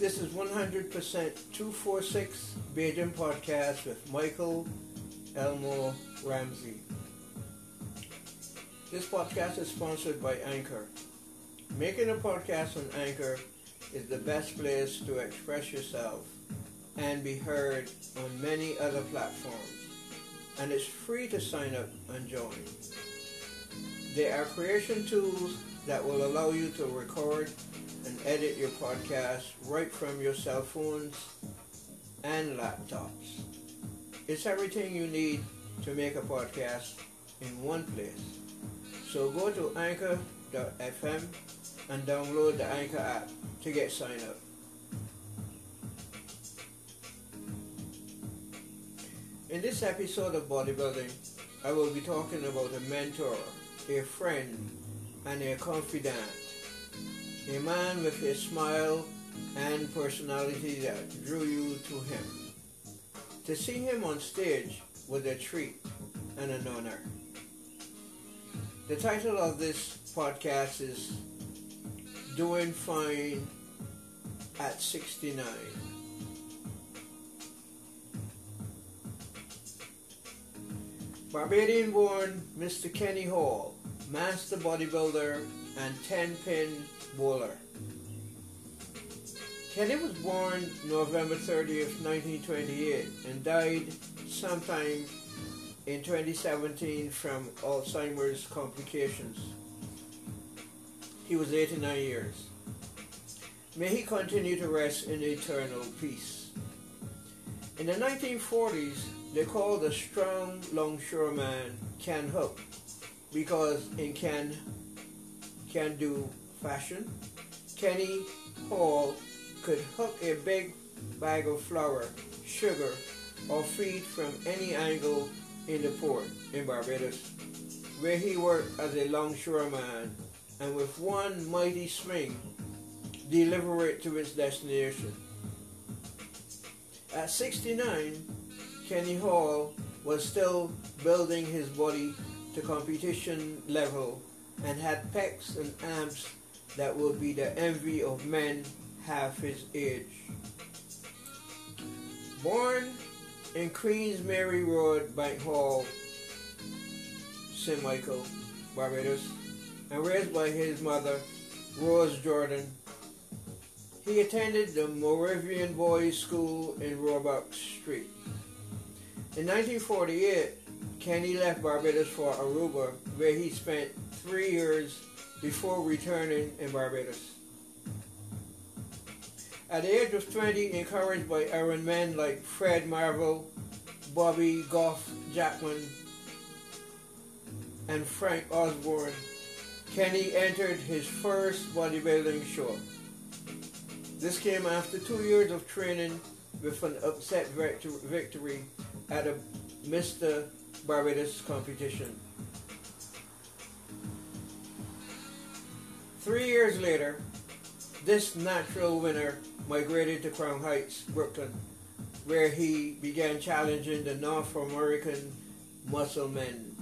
This is 100% 246 Bajan Podcast with Michael Elmo Ramsay. This podcast is sponsored by Anchor. Making a podcast on Anchor is the best place to express yourself and be heard on many other platforms. And it's free to sign up and join. There are creation tools that will allow you to record and edit your podcast right from your cell phones and laptops. It's everything you need to make a podcast in one place. So go to anchor.fm and download the Anchor app to get signed up. In this episode of Bodybuilding, I will be talking about a mentor, a friend, and a confidant. A man with a smile and personality that drew you to him. To see him on stage was a treat and an honor. The title of this podcast is Doing Fine at 69. Barbadian born Mr. Kenny Hall, master bodybuilder and 10 pin bowler. Kenny was born November 30th, 1928 and died sometime in 2017 from Alzheimer's complications. He was 89 years. May he continue to rest in eternal peace. In the 1940s, they called the strong longshoreman Ken Hook because in Can Can Do fashion, Kenny Hall could hook a big bag of flour, sugar, or feed from any angle in the port in Barbados, where he worked as a longshoreman and with one mighty swing deliver it to its destination. At 69, Kenny Hall was still building his body to competition level and had pecs and abs that will be the envy of men half his age. Born in Queens Mary Road, Bank Hall, St. Michael, Barbados, and raised by his mother, Rose Jordan. He attended the Moravian Boys School in Roebuck Street. In 1948, Kenny left Barbados for Aruba, where he spent three years before returning in Barbados. At the age of 20, encouraged by Iron men like Fred Marvel, Bobby Goff Jackman, and Frank Osborne, Kenny entered his first bodybuilding show. This came after two years of training with an upset victory at a Mr. Barbados competition. Three years later, this natural winner migrated to Crown Heights, Brooklyn, where he began challenging the North American muscle men.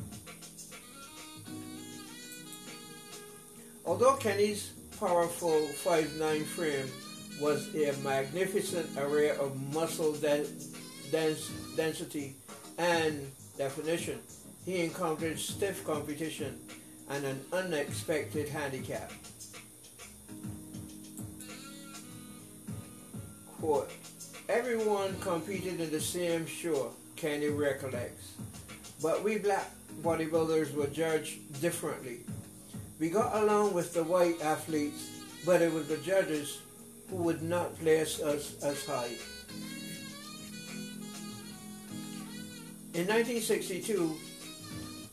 Although Kenny's powerful 5'9 frame was a magnificent array of muscle dense, density and definition, he encountered stiff competition and an unexpected handicap. Quote, Everyone competed in the same show, Kenny recollects, but we black bodybuilders were judged differently. We got along with the white athletes, but it was the judges who would not place us as high. In 1962,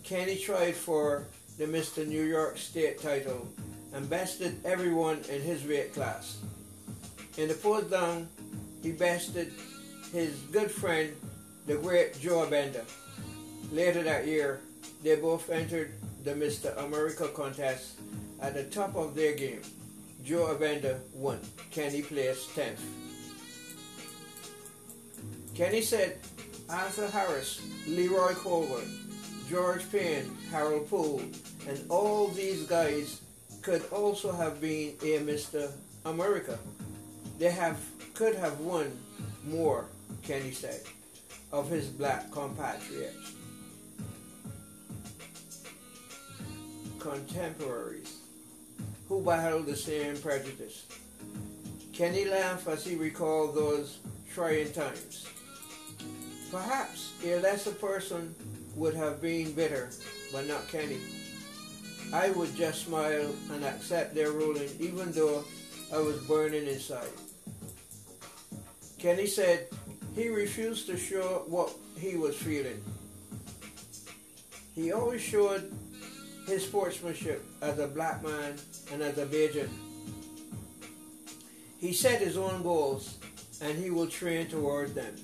Kenny tried for the Mr. New York State title and bested everyone in his weight class. In the fourth down, he bested his good friend, the great Joe Abbenda. Later that year, they both entered the Mr. America contest at the top of their game. Joe Abbenda won. Kenny placed 10th. Kenny said Arthur Harris, Leroy Colbert, George Payne, Harold Poole, and all these guys could also have been a Mr. America. They have could have won more, Kenny said, of his black compatriots. Contemporaries who battled the same prejudice. Kenny laughed as he recalled those trying times. Perhaps a lesser person would have been bitter, but not Kenny. I would just smile and accept their ruling even though I was burning inside. Kenny said he refused to show what he was feeling. He always showed his sportsmanship as a black man and as a Bajan. He set his own goals and he will train toward them.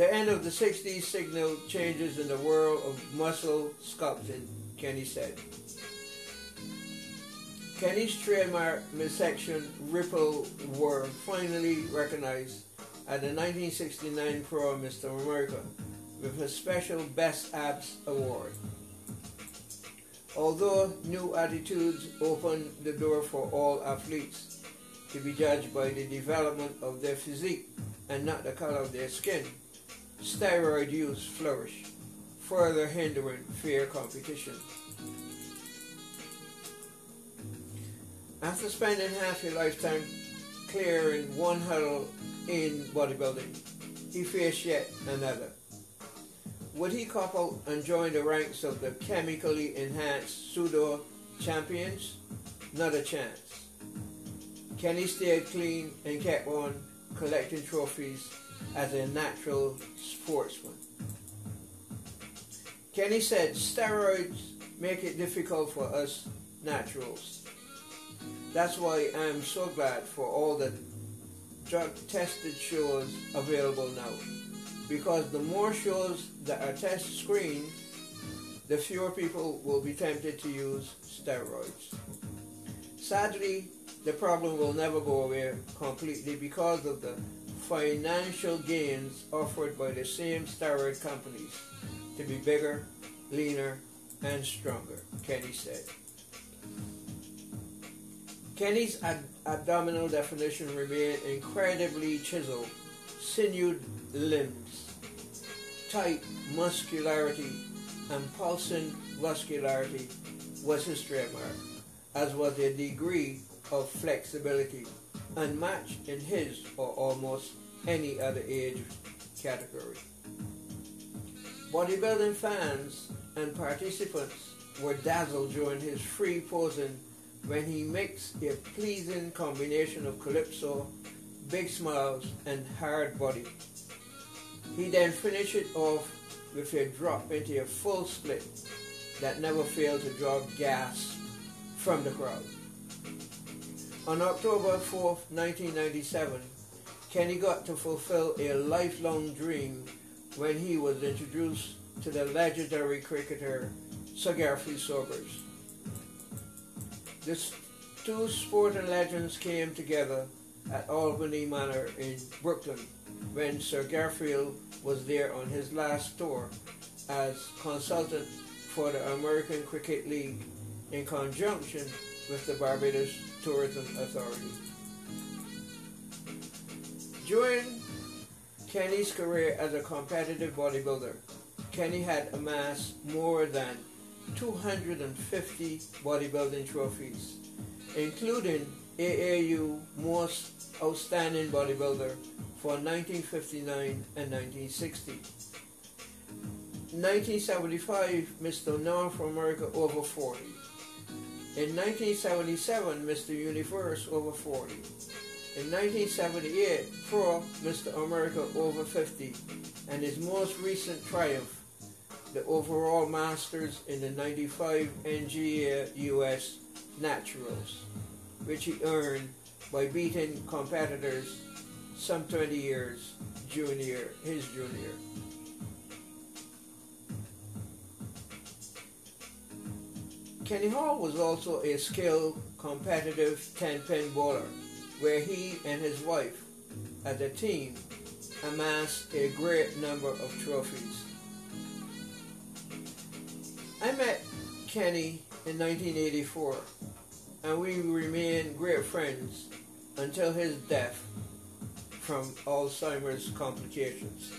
The end of the 60s signaled changes in the world of muscle sculpting, Kenny said. Kenny's trademark midsection ripple were finally recognized at the 1969 Pro Mr. America with a special Best Abs Award. Although new attitudes opened the door for all athletes to be judged by the development of their physique and not the color of their skin, steroid use flourished, further hindering fair competition. After spending half his lifetime clearing one hurdle in bodybuilding, he faced yet another. Would he couple and join the ranks of the chemically enhanced pseudo champions? Not a chance. Can he stay clean and keep on collecting trophies as a natural sportsman. Kenny said steroids make it difficult for us naturals. That's why I'm so glad for all the drug tested shows available now. Because the more shows that are test screened, the fewer people will be tempted to use steroids. Sadly, the problem will never go away completely because of the financial gains offered by the same steroid companies to be bigger, leaner, and stronger, Kenny said. Kenny's abdominal definition remained incredibly chiseled, sinewed limbs, tight muscularity, and pulsing muscularity was his trademark, as was a degree of flexibility unmatched in his or almost any other age category. Bodybuilding fans and participants were dazzled during his free posing when he mixed a pleasing combination of calypso, big smiles, and hard body. He then finished it off with a drop into a full split that never failed to draw gas from the crowd. On October 4, 1997, Kenny got to fulfill a lifelong dream when he was introduced to the legendary cricketer Sir Garfield Sobers. The two sporting legends came together at Albany Manor in Brooklyn when Sir Garfield was there on his last tour as consultant for the American Cricket League in conjunction with the Barbados Tourism Authority. During Kenny's career as a competitive bodybuilder, Kenny had amassed more than 250 bodybuilding trophies, including AAU Most Outstanding Bodybuilder for 1959 and 1960. 1975, Mr. North America over 40. In 1977, Mr. Universe over 40. In 1978, Pro Mr. America over 50. And his most recent triumph, the overall Masters in the 95 NGA US Naturals, which he earned by beating competitors some 20 years junior, his junior. Kenny Hall was also a skilled, competitive 10-pin bowler, where he and his wife, as a team, amassed a great number of trophies. I met Kenny in 1984, and we remained great friends until his death from Alzheimer's complications.